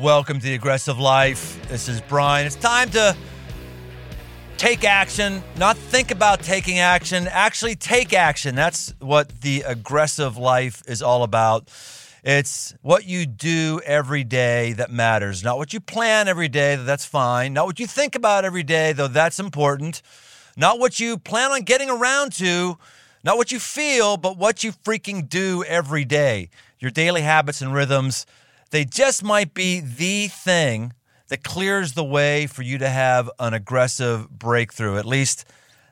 Welcome to the Aggressive Life. This is Brian. It's time to take action, not think about taking action, actually take action. That's what the aggressive life is all about. It's what you do every day that matters, not what you plan every day, that's fine, not what you think about every day, though that's important, not what you plan on getting around to, not what you feel, but what you freaking do every day. Your daily habits and rhythms they just might be the thing that clears the way for you to have an aggressive breakthrough. At least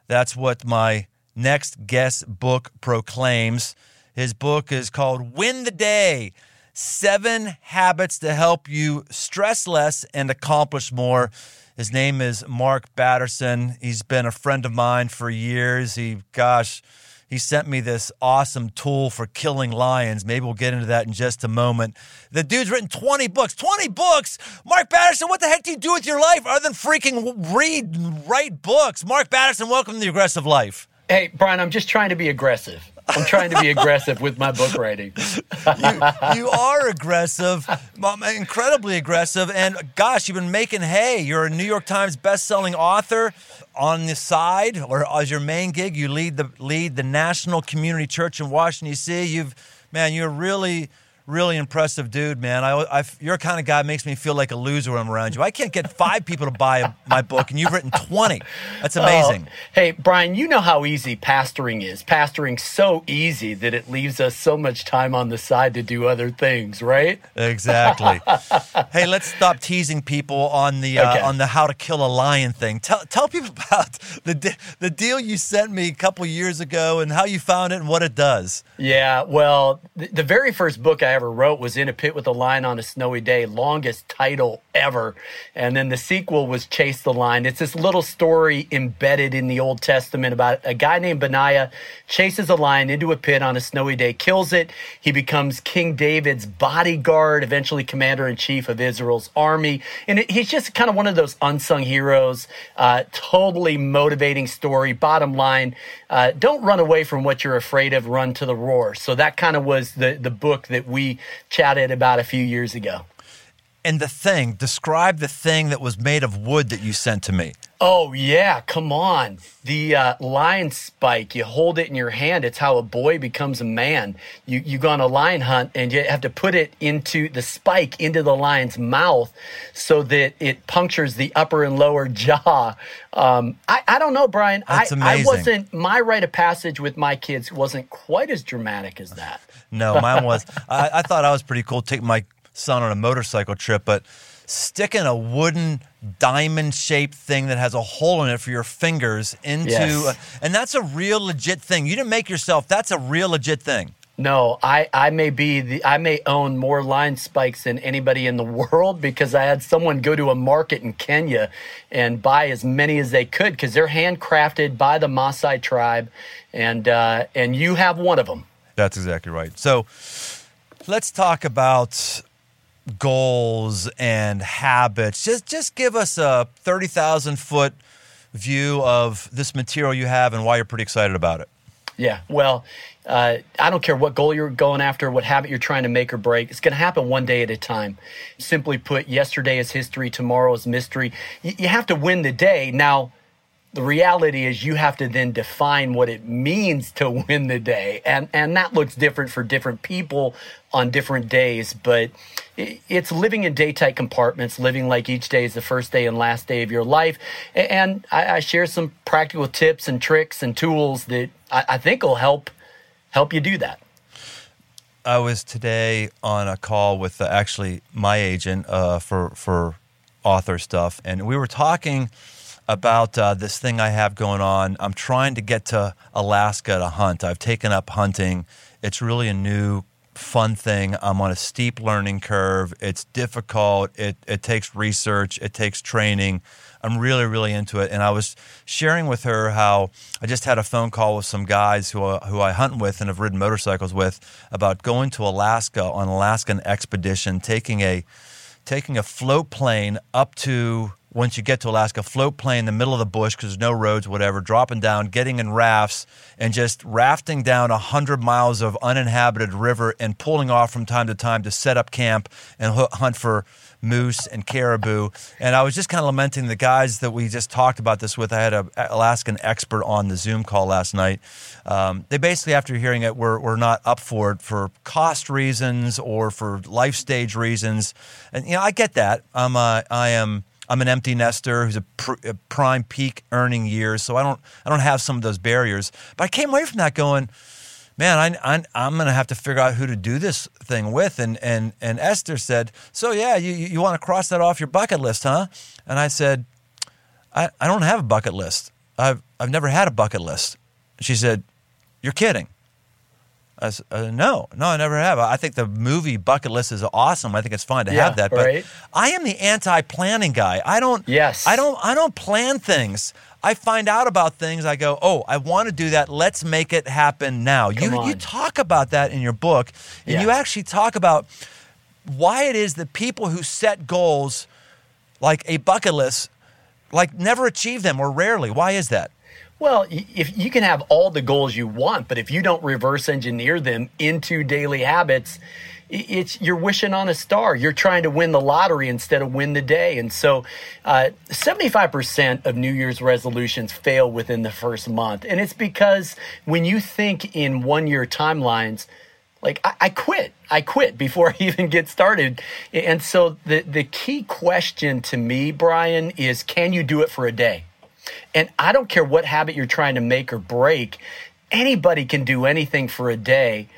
that's what my next guest book proclaims. His book is called Win the Day Seven Habits to Help You Stress Less and Accomplish More. His name is Mark Batterson. He's been a friend of mine for years. He, gosh, he sent me this awesome tool for killing lions. Maybe we'll get into that in just a moment. The dude's written 20 books. 20 books? Mark Batterson, what the heck do you do with your life other than freaking read write books? Mark Batterson, welcome to the aggressive life. Hey, Brian, I'm just trying to be aggressive. I'm trying to be aggressive with my book writing. you, you are aggressive, um, incredibly aggressive. And gosh, you've been making hay. You're a New York Times best-selling author. On the side, or as your main gig, you lead the lead the National Community Church in Washington D.C. You've, man, you're really really impressive dude, man. I, I, you're a kind of guy makes me feel like a loser when I'm around you. I can't get five people to buy my book, and you've written 20. That's oh, amazing. Oh, hey, Brian, you know how easy pastoring is. Pastoring's so easy that it leaves us so much time on the side to do other things, right? Exactly. hey, let's stop teasing people on the uh, okay. on the how to kill a lion thing. Tell tell people about the the deal you sent me a couple years ago and how you found it and what it does. Yeah, well, the, the very first book I ever wrote was In a Pit with a Lion on a Snowy Day, longest title ever. And then the sequel was Chase the Lion. It's this little story embedded in the Old Testament about a guy named Benaiah chases a lion into a pit on a snowy day, kills it. He becomes King David's bodyguard, eventually commander in chief of Israel's army. And it, he's just kind of one of those unsung heroes, uh, totally motivating story. Bottom line, uh, don't run away from what you're afraid of, run to the roar. So that kind of was the, the book that we chatted about a few years ago. And the thing, describe the thing that was made of wood that you sent to me. Oh yeah, come on. The uh, lion spike, you hold it in your hand. It's how a boy becomes a man. You you go on a lion hunt and you have to put it into the spike into the lion's mouth so that it punctures the upper and lower jaw. Um, I, I don't know, Brian. That's I, amazing. I wasn't my rite of passage with my kids wasn't quite as dramatic as that. No, mine was. I, I thought I was pretty cool taking my son on a motorcycle trip, but sticking a wooden diamond shaped thing that has a hole in it for your fingers into yes. and that's a real legit thing. You didn't make yourself that's a real legit thing. No i i may be the i may own more lion spikes than anybody in the world because i had someone go to a market in kenya and buy as many as they could because they're handcrafted by the maasai tribe and uh, and you have one of them that's exactly right. So let's talk about goals and habits. Just just give us a thirty thousand foot view of this material you have and why you're pretty excited about it. Yeah, well, uh, I don't care what goal you're going after, what habit you're trying to make or break. It's going to happen one day at a time. Simply put, yesterday is history, tomorrow is mystery. Y- you have to win the day. Now, the reality is you have to then define what it means to win the day. And and that looks different for different people on different days but it's living in day tight compartments living like each day is the first day and last day of your life. And i, I share some practical tips and tricks and tools that I, I think will help help you do that. I was today on a call with uh, actually my agent uh, for for author stuff and we were talking about uh, this thing I have going on. I'm trying to get to Alaska to hunt. I've taken up hunting. It's really a new, fun thing. I'm on a steep learning curve. It's difficult. It, it takes research, it takes training. I'm really, really into it. And I was sharing with her how I just had a phone call with some guys who, uh, who I hunt with and have ridden motorcycles with about going to Alaska on an Alaskan expedition, taking a taking a float plane up to once you get to Alaska, float plane in the middle of the bush because there's no roads, whatever, dropping down, getting in rafts, and just rafting down 100 miles of uninhabited river and pulling off from time to time to set up camp and hunt for moose and caribou. And I was just kind of lamenting the guys that we just talked about this with. I had an Alaskan expert on the Zoom call last night. Um, they basically, after hearing it, were, were not up for it for cost reasons or for life stage reasons. And, you know, I get that. I'm, uh, I am I'm an empty nester who's a, pr- a, prime peak earning years, so I don't I don't have some of those barriers. But I came away from that going, man, I, I, I'm going to have to figure out who to do this thing with. And and and Esther said, so yeah, you you want to cross that off your bucket list, huh? And I said, I, I don't have a bucket list. I've I've never had a bucket list. She said, you're kidding. Uh, no, no, I never have. I think the movie bucket list is awesome. I think it's fun to yeah, have that. But right. I am the anti-planning guy. I don't. Yes. I don't. I don't plan things. I find out about things. I go, oh, I want to do that. Let's make it happen now. Come you on. you talk about that in your book, and Yeah. you actually talk about why it is that people who set goals like a bucket list like never achieve them or rarely. Why is that? Well, if you can have all the goals you want, but if you don't reverse engineer them into daily habits, it's you're wishing on a star. You're trying to win the lottery instead of win the day. And so, uh, 75% of New Year's resolutions fail within the first month, and it's because when you think in one year timelines. Like I, I quit. I quit before I even get started. And so the the key question to me, Brian, is can you do it for a day? And I don't care what habit you're trying to make or break, anybody can do anything for a day.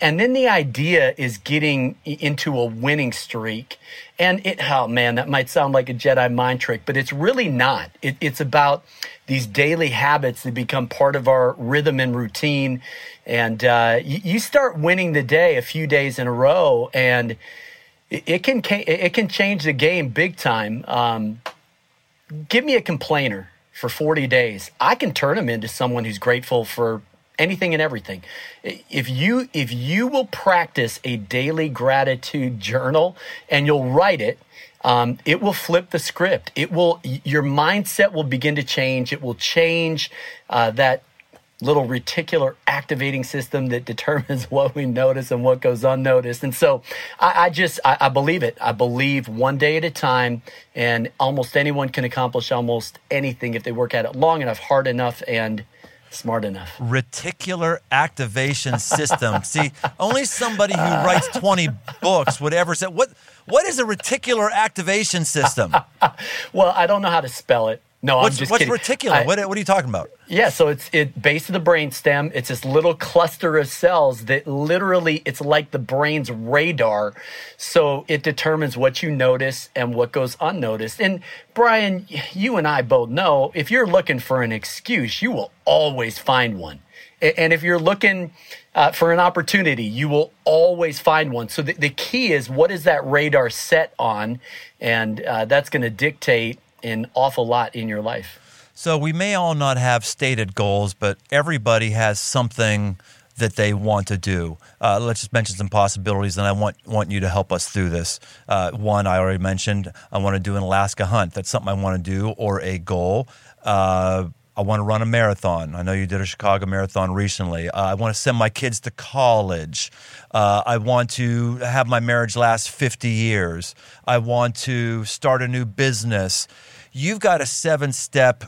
And then the idea is getting into a winning streak. And it, oh man, that might sound like a Jedi mind trick, but it's really not. It, it's about these daily habits that become part of our rhythm and routine. And uh, you, you start winning the day a few days in a row, and it, it can it can change the game big time. Um, give me a complainer for 40 days. I can turn him into someone who's grateful for anything and everything. If you if you will practice a daily gratitude journal and you'll write it um, it will flip the script. It will your mindset will begin to change. It will change uh, that little reticular activating system that determines what we notice and what goes unnoticed. And so I, I just, I, I believe it. I believe one day at a time, and almost anyone can accomplish almost anything if they work at it long enough, hard enough, and smart enough. reticular activation system. See, only somebody who writes 20 books would ever say, what, what is a reticular activation system? Well, I don't know how to spell it. No, What's, I'm just what's kidding. reticular? I- what, what are you talking about? Yeah, so it's it base of the brain stem. It's this little cluster of cells that literally it's like the brain's radar. So it determines what you notice and what goes unnoticed. And Brian, you and I both know if you're looking for an excuse, you will always find one. And if you're looking uh, for an opportunity, you will always find one. So the, the key is what is that radar set on? And uh, that's going to dictate an awful lot in your life. So we may all not have stated goals, but everybody has something that they want to do. Uh, let's just mention some possibilities, and I want want you to help us through this. Uh, one I already mentioned. I want to do an Alaska hunt. That's something I want to do, or a goal. Uh, I want to run a marathon. I know you did a Chicago marathon recently. Uh, I want to send my kids to college. Uh, I want to have my marriage last 50 years. I want to start a new business. You've got a seven step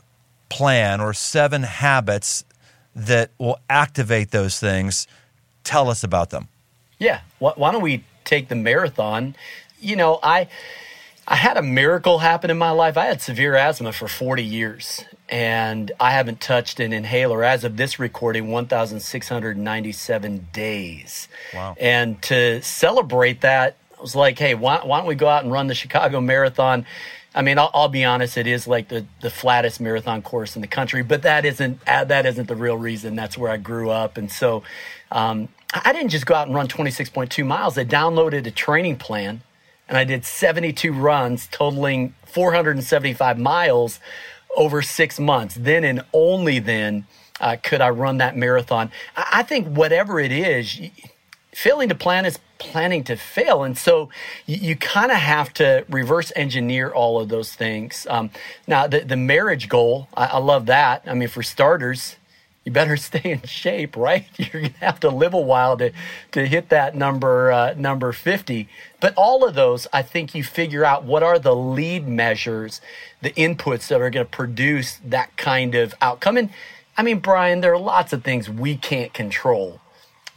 plan or seven habits that will activate those things. Tell us about them. Yeah. Why, why don't we take the marathon? You know, I I had a miracle happen in my life. I had severe asthma for 40 years, and I haven't touched an inhaler as of this recording 1,697 days. Wow. And to celebrate that, I was like, hey, why, why don't we go out and run the Chicago Marathon? I mean, I'll, I'll be honest; it is like the, the flattest marathon course in the country, but that isn't uh, that isn't the real reason. That's where I grew up, and so um, I didn't just go out and run 26.2 miles. I downloaded a training plan, and I did 72 runs, totaling 475 miles over six months. Then and only then uh, could I run that marathon. I, I think whatever it is, failing to plan is planning to fail. And so you, you kind of have to reverse engineer all of those things. Um, now, the, the marriage goal, I, I love that. I mean, for starters, you better stay in shape, right? You're gonna have to live a while to to hit that number uh, number fifty. But all of those, I think you figure out what are the lead measures, the inputs that are going to produce that kind of outcome. And I mean, Brian, there are lots of things we can't control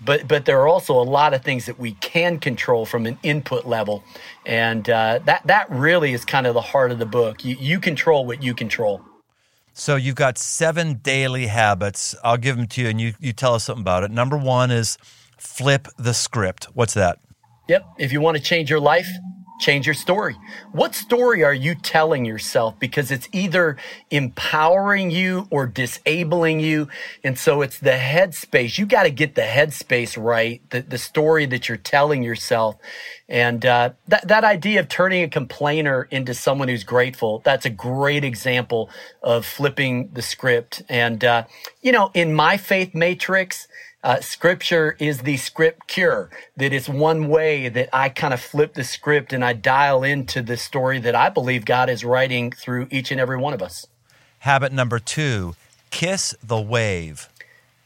but but there are also a lot of things that we can control from an input level, and uh, that that really is kind of the heart of the book. You, you control what you control. So you've got seven daily habits. I'll give them to you, and you you tell us something about it. Number one is flip the script. What's that? Yep. If you want to change your life, change your story. What story are you telling yourself? Because it's either empowering you or disabling you. And so it's the headspace. You got to get the headspace right, the, the story that you're telling yourself. And uh, that, that idea of turning a complainer into someone who's grateful, that's a great example of flipping the script. And, uh, you know, in my faith matrix, uh, scripture is the script cure. That it's one way that I kind of flip the script and I dial into the story that I believe God is writing through each and every one of us. Habit number two kiss the wave.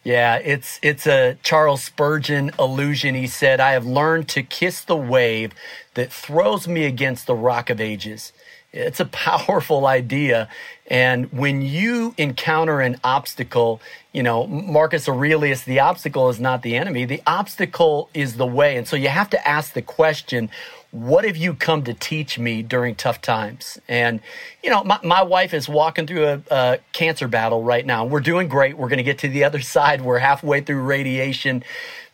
Yeah, it's it's a Charles Spurgeon illusion. He said, "I have learned to kiss the wave that throws me against the rock of ages." It's a powerful idea. And when you encounter an obstacle, you know, Marcus Aurelius, the obstacle is not the enemy. The obstacle is the way. And so you have to ask the question, what have you come to teach me during tough times? And, you know, my, my wife is walking through a, a cancer battle right now. We're doing great. We're going to get to the other side. We're halfway through radiation.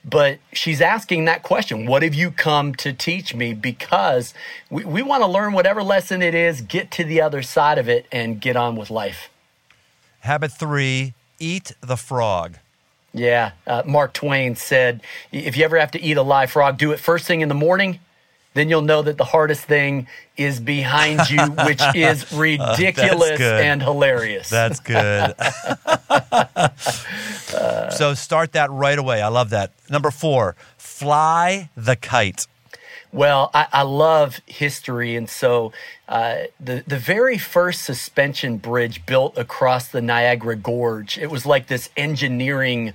But she's asking that question What have you come to teach me? Because we, we want to learn whatever lesson it is, get to the other side of it, and get on with life. Habit three eat the frog. Yeah. Uh, Mark Twain said if you ever have to eat a live frog, do it first thing in the morning. Then you'll know that the hardest thing is behind you, which is ridiculous uh, and hilarious. That's good. so start that right away. I love that. Number four, fly the kite. Well, I, I love history, and so uh, the the very first suspension bridge built across the Niagara Gorge. It was like this engineering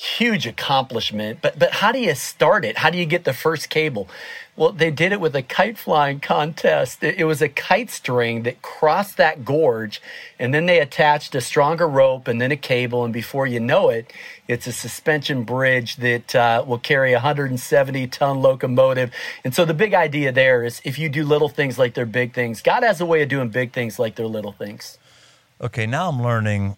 huge accomplishment. But but how do you start it? How do you get the first cable? Well, they did it with a kite flying contest. It, was a kite string that crossed that gorge, and then they attached a stronger rope and then a cable. And before you know it, it's a suspension bridge that uh, will carry a 170 ton locomotive. And so the big idea there is if you do little things like they're big things, God has a way of doing big things like they're little things. Okay, now I'm learning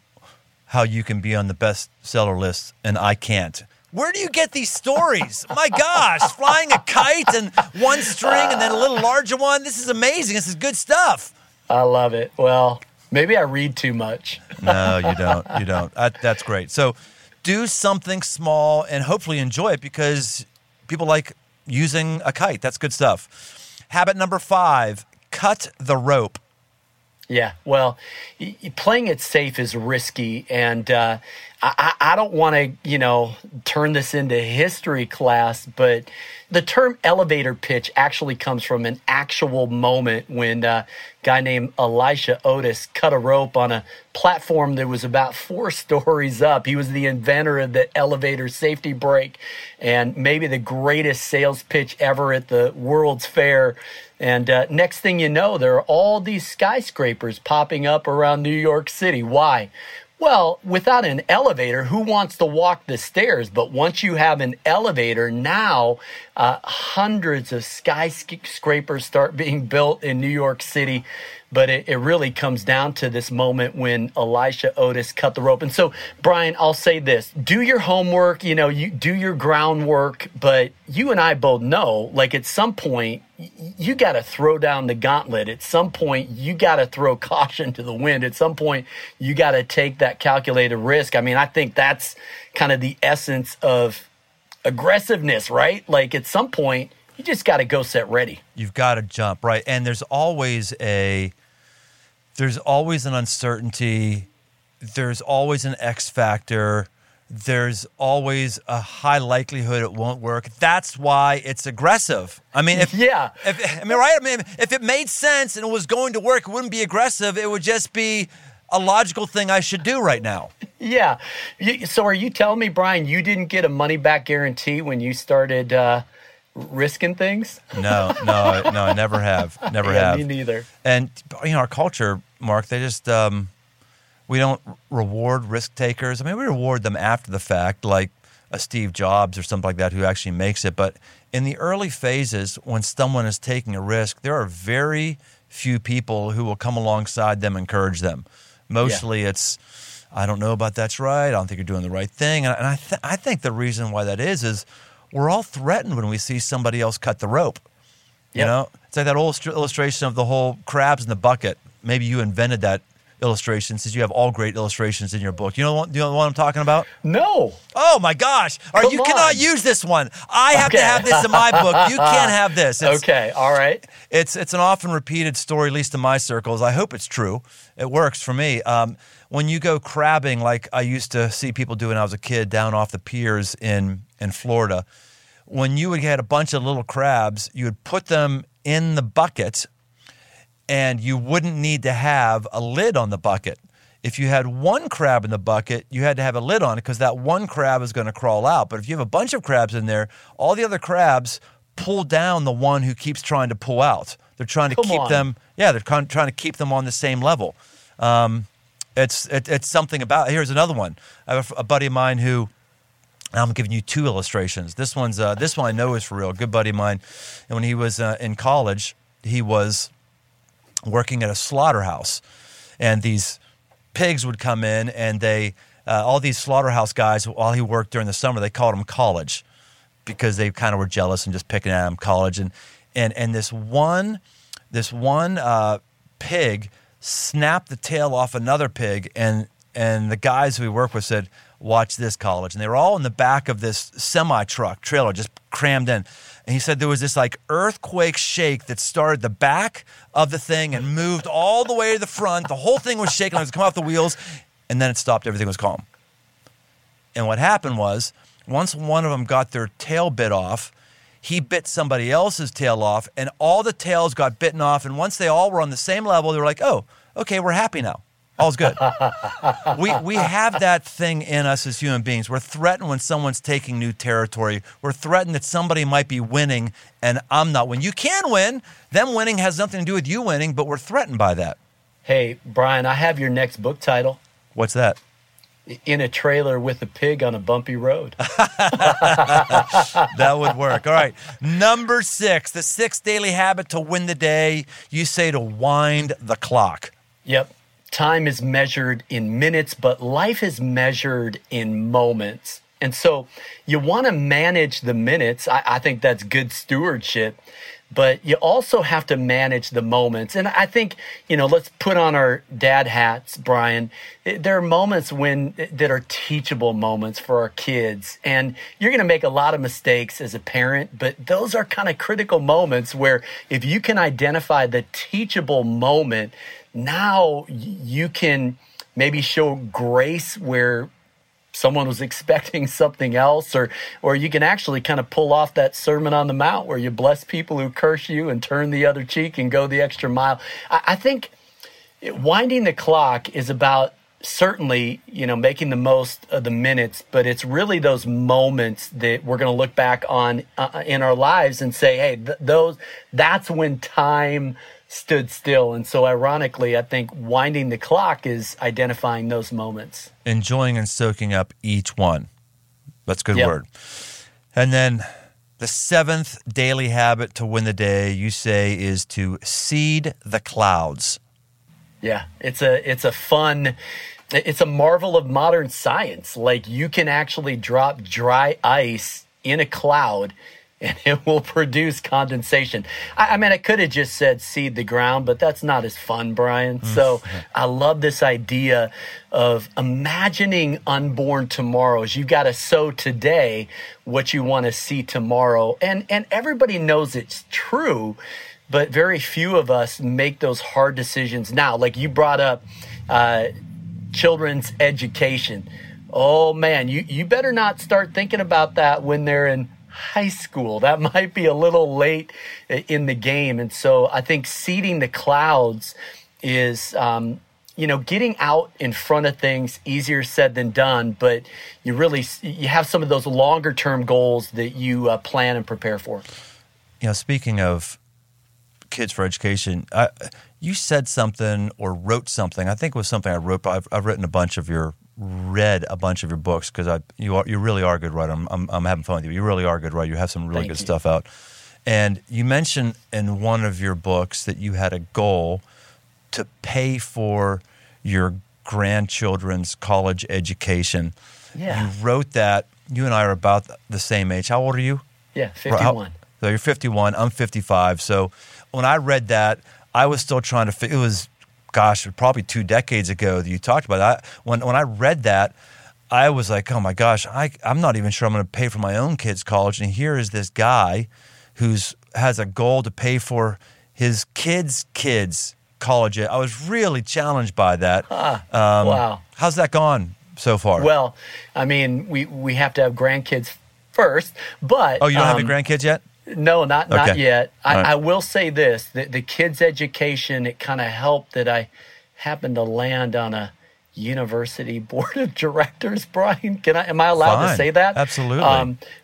how you can be on the bestseller list and I can't. Where do you get these stories? My gosh, flying a kite and one string and then a little larger one. This is amazing. This is good stuff. I love it. Well, maybe I read too much. no, you don't. You don't. That, that's great. So do something small and hopefully enjoy it because people like using a kite. That's good stuff. Habit number five cut the rope. Yeah, well, playing it safe is risky, and uh, I, I don't want to, you know, turn this into history class, but the term elevator pitch actually comes from an actual moment when a guy named Elisha Otis cut a rope on a platform that was about four stories up. He was the inventor of the elevator safety brake and maybe the greatest sales pitch ever at the World's Fair. And uh, next thing you know, there are all these skyscrapers popping up around New York City. Why? Well, without an elevator, who wants to walk the stairs? But once you have an elevator, now uh, hundreds of skyscrapers start being built in New York City. But it, it really comes down to this moment when Elisha Otis cut the rope. And so, Brian, I'll say this do your homework, you know, you do your groundwork, but you and I both know, like at some point, you got to throw down the gauntlet. At some point, you got to throw caution to the wind. At some point, you got to take that calculated risk. I mean, I think that's kind of the essence of aggressiveness, right? Like at some point, you just got to go set ready. You've got to jump, right? And there's always a there's always an uncertainty. There's always an X factor. there's always a high likelihood it won't work. That's why it's aggressive. I mean, if yeah, if, I mean, right? I mean, if it made sense and it was going to work, it wouldn't be aggressive. It would just be a logical thing I should do right now. Yeah. So, are you telling me, Brian, you didn't get a money back guarantee when you started uh, risking things? No, no, no. I never have. Never yeah, have. Me neither. And you know, our culture, Mark, they just. Um, we don't reward risk takers. I mean, we reward them after the fact, like a Steve Jobs or something like that who actually makes it. But in the early phases, when someone is taking a risk, there are very few people who will come alongside them, encourage them. Mostly, yeah. it's I don't know about that's right. I don't think you're doing the right thing. And I, th- I think the reason why that is is we're all threatened when we see somebody else cut the rope. You yep. know, it's like that old illustration of the whole crabs in the bucket. Maybe you invented that illustrations since you have all great illustrations in your book. You know what, you know what I'm talking about? No. Oh my gosh. Or you on. cannot use this one. I have okay. to have this in my book. You can't have this. It's, okay. All right. It's it's an often repeated story, at least in my circles. I hope it's true. It works for me. Um, when you go crabbing, like I used to see people do when I was a kid down off the piers in in Florida, when you would get a bunch of little crabs, you would put them in the bucket and you wouldn't need to have a lid on the bucket. If you had one crab in the bucket, you had to have a lid on it because that one crab is going to crawl out. But if you have a bunch of crabs in there, all the other crabs pull down the one who keeps trying to pull out. They're trying to Come keep on. them, yeah, they're trying to keep them on the same level. Um, it's it, it's something about. Here's another one. I have a, a buddy of mine who. I'm giving you two illustrations. This one's uh, this one I know is for real. A good buddy of mine, and when he was uh, in college, he was working at a slaughterhouse, and these pigs would come in, and they uh, all these slaughterhouse guys while he worked during the summer, they called him college because they kind of were jealous and just picking at him college, and and and this one this one uh, pig snapped the tail off another pig, and and the guys we work with said, "Watch this, college," and they were all in the back of this semi truck trailer, just crammed in. And he said there was this like earthquake shake that started the back of the thing and moved all the way to the front. The whole thing was shaking, it was coming off the wheels, and then it stopped. Everything was calm. And what happened was, once one of them got their tail bit off, he bit somebody else's tail off, and all the tails got bitten off. And once they all were on the same level, they were like, oh, okay, we're happy now. All's good. we, we have that thing in us as human beings. We're threatened when someone's taking new territory. We're threatened that somebody might be winning and I'm not winning. You can win. Them winning has nothing to do with you winning, but we're threatened by that. Hey, Brian, I have your next book title. What's that? In a trailer with a pig on a bumpy road. that would work. All right. Number six, the sixth daily habit to win the day. You say to wind the clock. Yep time is measured in minutes, but life is measured in moments. And so you want to manage the minutes. I, I, think that's good stewardship, but you also have to manage the moments. And I think, you know, let's put on our dad hats, Brian. There are moments when that are teachable moments for our kids. And you're going to make a lot of mistakes as a parent, but those are kind of critical moments where if you can identify the teachable moment, now you can maybe show grace where someone was expecting something else or or you can actually kind of pull off that sermon on the mount where you bless people who curse you and turn the other cheek and go the extra mile. I, I think winding the clock is about certainly you know making the most of the minutes but it's really those moments that we're going to look back on uh, in our lives and say hey th- those that's when time stood still. And so, ironically, I think winding the clock is identifying those moments, enjoying and soaking up each one. That's a good yep. word. And then the seventh daily habit to win the day, you say, is to seed the clouds. Yeah, it's a it's a fun it's a marvel of modern science. Like you can actually drop dry ice in a cloud and it will produce condensation. I, I mean, I could have just said seed the ground, but that's not as fun, Brian. Mm. So I love this idea of imagining unborn tomorrows. You've got to sow today what you want to see tomorrow. And, and everybody knows it's true, but very few of us make those hard decisions now. Like you brought up uh, children's education oh man, you, you better not start thinking about that when they're in high school. That might be a little late in the game. And so I think seeding the clouds is, um, you know, getting out in front of things easier said than done, but you really you have some of those longer term goals that you uh, plan and prepare for. You know, speaking of kids for education, I, you said something or wrote something. I think it was something I wrote. I've, I've written a bunch of your read a bunch of your books because I you are you really are a good writer. I'm, I'm, I'm having fun with you. You really are a good writer. You have some really Thank good you. stuff out. And you mentioned in one of your books that you had a goal to pay for your grandchildren's college education. Yeah. You wrote that. You and I are about the same age. How old are you? Yeah, How- 51. so you're 51. I'm 55. So when I read that, I was still trying to. It was, gosh, probably two decades ago that you talked about that. When when I read that, I was like, oh my gosh, I I'm not even sure I'm going to pay for my own kids' college. And here is this guy, who's has a goal to pay for his kids' kids' college. I was really challenged by that. Um, wow. How's that gone so far? Well, I mean, we, we have to have grandkids first, but oh, you don't have um, your grandkids yet? No, not not yet. I, right. I will say this: the, the kids' education. It kind of helped that I happened to land on a university board of directors. Brian, can I? Am I allowed Fine. to say that? Um, Absolutely.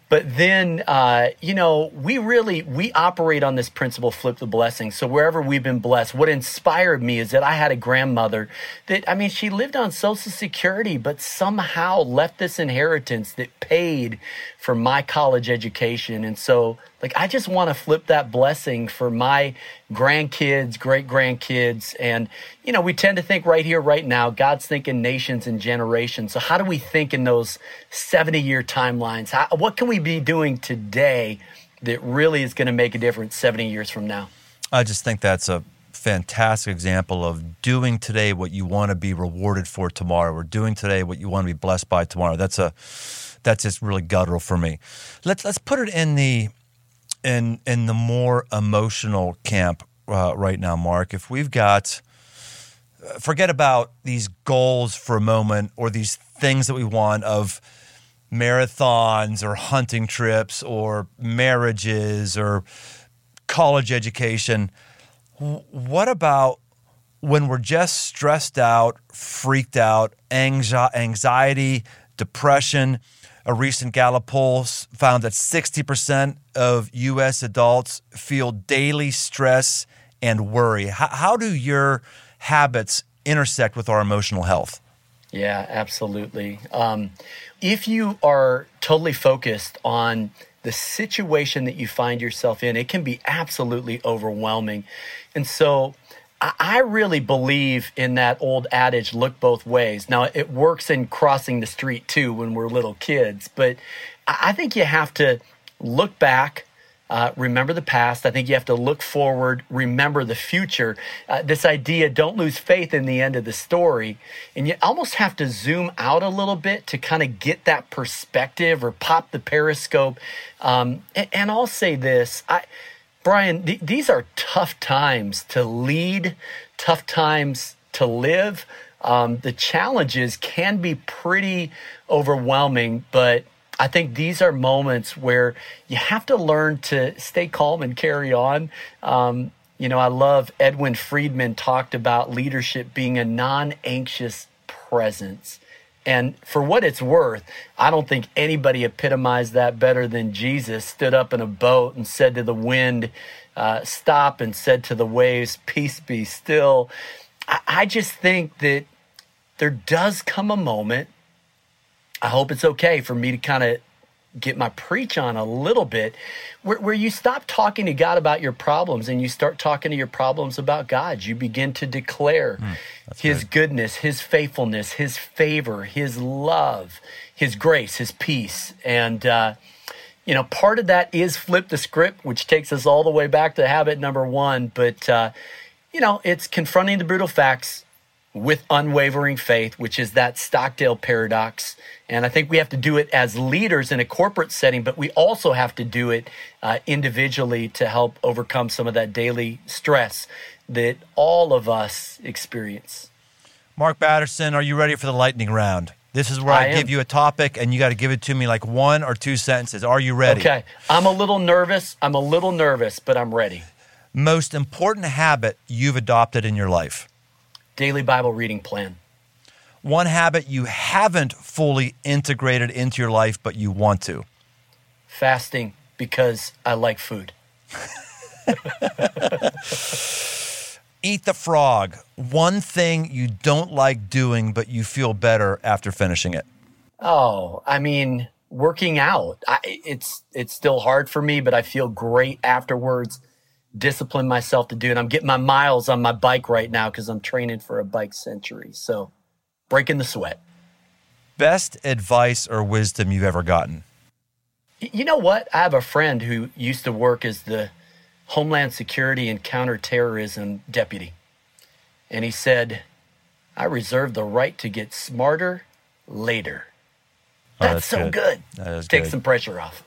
But then, uh, you know, we really we operate on this principle: flip the blessing. So wherever we've been blessed, what inspired me is that I had a grandmother that I mean, she lived on Social Security, but somehow left this inheritance that paid for my college education. And so, like, I just want to flip that blessing for my grandkids, great grandkids. And, you know, we tend to think right here, right now, God's thinking nations and generations. So, how do we think in those 70 year timelines? How, what can we be doing today that really is going to make a difference 70 years from now? I just think that's a fantastic example of doing today what you want to be rewarded for tomorrow, or doing today what you want to be blessed by tomorrow. That's a that's just really guttural for me. Let's let's put it in the in in the more emotional camp uh, right now, Mark. If we've got forget about these goals for a moment or these things that we want of marathons or hunting trips or marriages or college education. What about when we're just stressed out, freaked out, anxiety, depression? A recent Gallup poll found that 60% of U.S. adults feel daily stress and worry. How, how do your habits intersect with our emotional health? Yeah, absolutely. Um, if you are totally focused on the situation that you find yourself in, it can be absolutely overwhelming. And so I, really believe in that old adage look both ways. Now, it works in crossing the street too when we're little kids, but I think you have to look back. Uh, remember the past. I think you have to look forward, remember the future. Uh, this idea, don't lose faith in the end of the story. And you almost have to zoom out a little bit to kind of get that perspective or pop the periscope. Um, and, and I'll say this I, Brian, th- these are tough times to lead, tough times to live. Um, the challenges can be pretty overwhelming, but I think these are moments where you have to learn to stay calm and carry on. Um, you know, I love Edwin Friedman talked about leadership being a non anxious presence. And for what it's worth, I don't think anybody epitomized that better than Jesus stood up in a boat and said to the wind, uh, Stop, and said to the waves, Peace be still. I, I just think that there does come a moment I hope it's okay for me to kind of get my preach on a little bit where, where you stop talking to God about your problems and you start talking to your problems about God. You begin to declare His goodness, His faithfulness, His favor, His love, His grace, His peace. And, uh, you know, part of that is flip the script, which takes us all the way back to habit number one. But, uh, you know, it's confronting the brutal facts with unwavering faith, which is that Stockdale paradox. And I think we have to do it as leaders in a corporate setting, but we also have to do it uh, individually to help overcome some of that daily stress that all of us experience. Mark Batterson, are you ready for the lightning round? This is where I, I give you a topic and you got to give it to me like one or two sentences. Are you ready? Okay. I'm a little nervous. I'm a little nervous, but I'm ready. Most important habit you've adopted in your life. Daily Bible reading plan. One habit you haven't fully integrated into your life, but you want to. Fasting because I like food. Eat the frog. One thing you don't like doing, but you feel better after finishing it. Oh, I mean, working out. I, it's it's still hard for me, but I feel great afterwards. Discipline myself to do it. I'm getting my miles on my bike right now because I'm training for a bike century. So, breaking the sweat. Best advice or wisdom you've ever gotten. You know what? I have a friend who used to work as the Homeland Security and Counterterrorism deputy. And he said, I reserve the right to get smarter later. Oh, That's, that's so good. good. That Take good. some pressure off.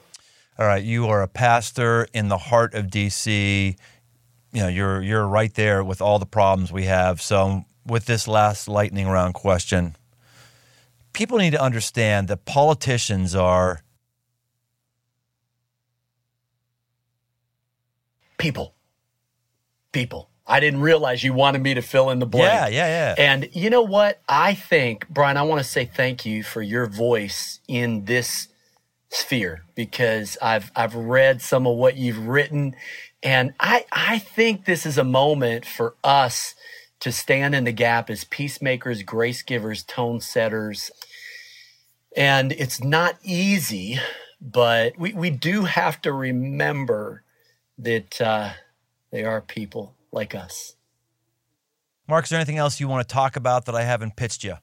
All right, you are a pastor in the heart of DC. You know, you're you're right there with all the problems we have. So, with this last lightning round question, people need to understand that politicians are People. People. I didn't realize you wanted me to fill in the blank. yeah, yeah, yeah. And you know what? I think, Brian, I want to say thank you for your voice in this sphere because I've I've read some of what you've written and I I think this is a moment for us to stand in the gap as peacemakers, grace givers, tone setters. And it's not easy, but we, we do have to remember that uh, they are people like us. Mark, is there anything else you want to talk about that I haven't pitched you?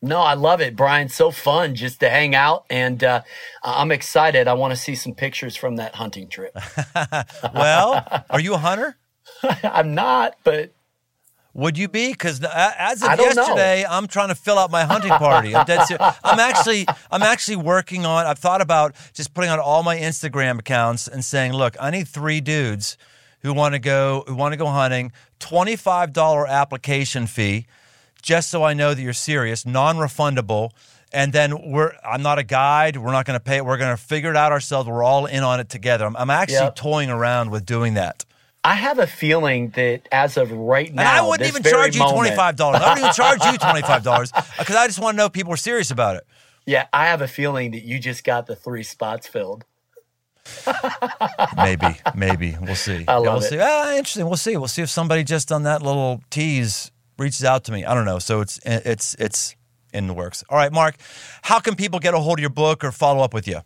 No, I love it, Brian. So fun just to hang out, and uh, I'm excited. I want to see some pictures from that hunting trip. Well, are you a hunter? I'm not, but Would you be? Because as of don't know. yesterday, I'm trying to fill out my hunting party. I'm. I'm actually, I'm actually working on. I've thought about just putting on all my Instagram accounts and saying, "Look, I need three dudes who want to go, who want to go hunting. Twenty five dollar application fee, just so I know that you're serious, non refundable." And then we're. I'm not a guide. We're not going to pay it. We're going to figure it out ourselves. We're all in on it together. I'm, I'm actually Yep. toying around with doing that. I have a feeling that as of right now, And I wouldn't even charge you twenty five dollars. I wouldn't even charge you twenty five dollars because I just want to know people are serious about it. Yeah, I have a feeling that you just got the three spots filled. Maybe, maybe we'll see. I Yeah, love we'll it. see. Ah, interesting. We'll see. We'll see if somebody just on that little tease reaches out to me. I don't know. So it's it's it's in the works. All right, Mark. How can people get a hold of your book or follow up with you?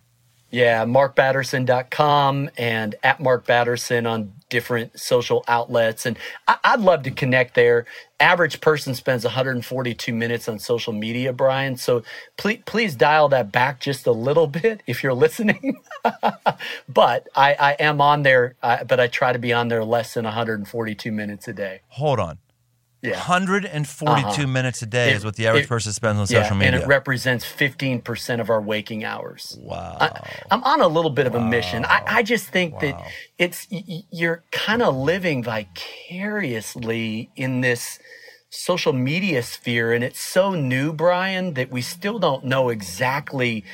Yeah, markbatterson.com and at Mark Batterson on different social outlets. And I- I'd love to connect there. Average person spends 142 minutes on social media, Brian. So please, please dial that back just a little bit if you're listening. but I, I am on there, uh, but I try to be on there less than 142 minutes a day. Hold on. Yeah. 142 uh-huh. minutes a day It- is what the average it- person spends on Yeah, social media. and it represents 15% of our waking hours. wow. I, I'm on a little bit of a mission. I, I just think that it's you're kind of living vicariously in this social media sphere, and it's so new, Brian, that we still don't know exactly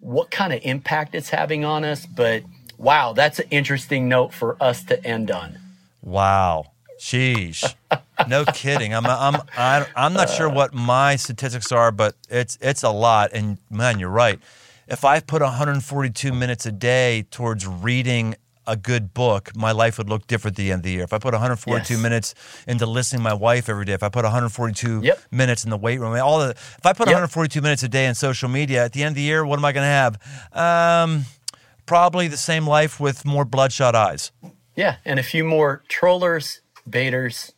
what kind of impact it's having on us. But wow, that's an interesting note for us to end on. Wow. Sheesh. No kidding. I'm I'm I- I'm not sure what my statistics are, but it's it's a lot. And man, you're right. If I put 142 minutes a day towards reading a good book, my life would look different at the end of the year. If I put 142 Yes. minutes into listening to my wife every day, if I put 142 Yep. minutes in the weight room, all the if I put Yep. 142 minutes a day in social media, at the end of the year, what am I going to have? Um, probably the same life with more bloodshot eyes. Yeah, and a few more trollers, baiters,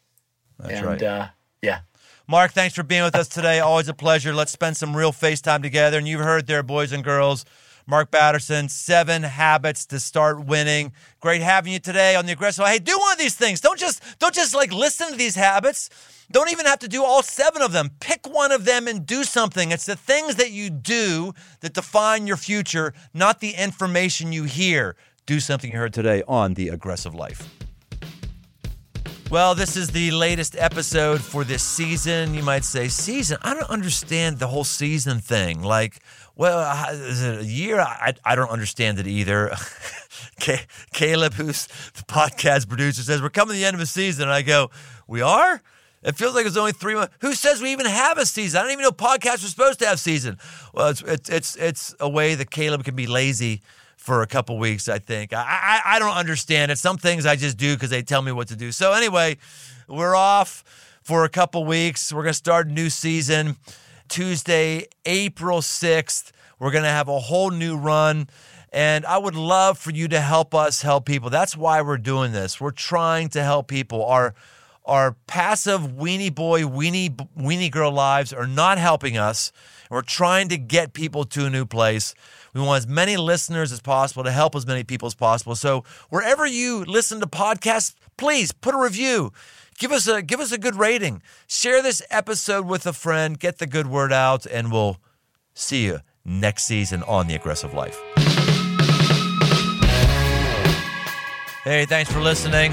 That's and right. uh, yeah. Mark, thanks for being with us today. Always a pleasure. Let's spend some real FaceTime together. And you've heard there, boys and girls, Mark Batterson, seven habits to start winning. Great having you today on the aggressive. Hey, do one of these things. Don't just don't just like listen to these habits. Don't even have to do all seven of them. Pick one of them and do something. It's the things that you do that define your future, not the information you hear. Do something you heard today on the aggressive life. Well, this is the latest episode for this season. You might say, season? I don't understand the whole season thing. Like, well, is it a year? I, I don't understand it either. Caleb, who's the podcast producer, says, We're coming to the end of a season. And I go, We are? It feels like it's only three months. Who says we even have a season? I don't even know podcasts are supposed to have season. Well, it's it's it's, it's a way that Caleb can be lazy for a couple weeks. I think I, I I don't understand it. Some things I just do because they tell me what to do. So anyway, we're off for a couple weeks. We're gonna start a new season Tuesday, April sixth. We're gonna have a whole new run. And I would love for you to help us help people. That's why we're doing this. We're trying to help people. Our our passive weenie boy, weenie weenie girl lives are not helping us. We're trying to get people to a new place. We want as many listeners as possible to help as many people as possible. So wherever you listen to podcasts, please put a review. Give us a give us a good rating. Share this episode with a friend. Get the good word out, and we'll see you next season on the Aggressive Life. Hey, thanks for listening.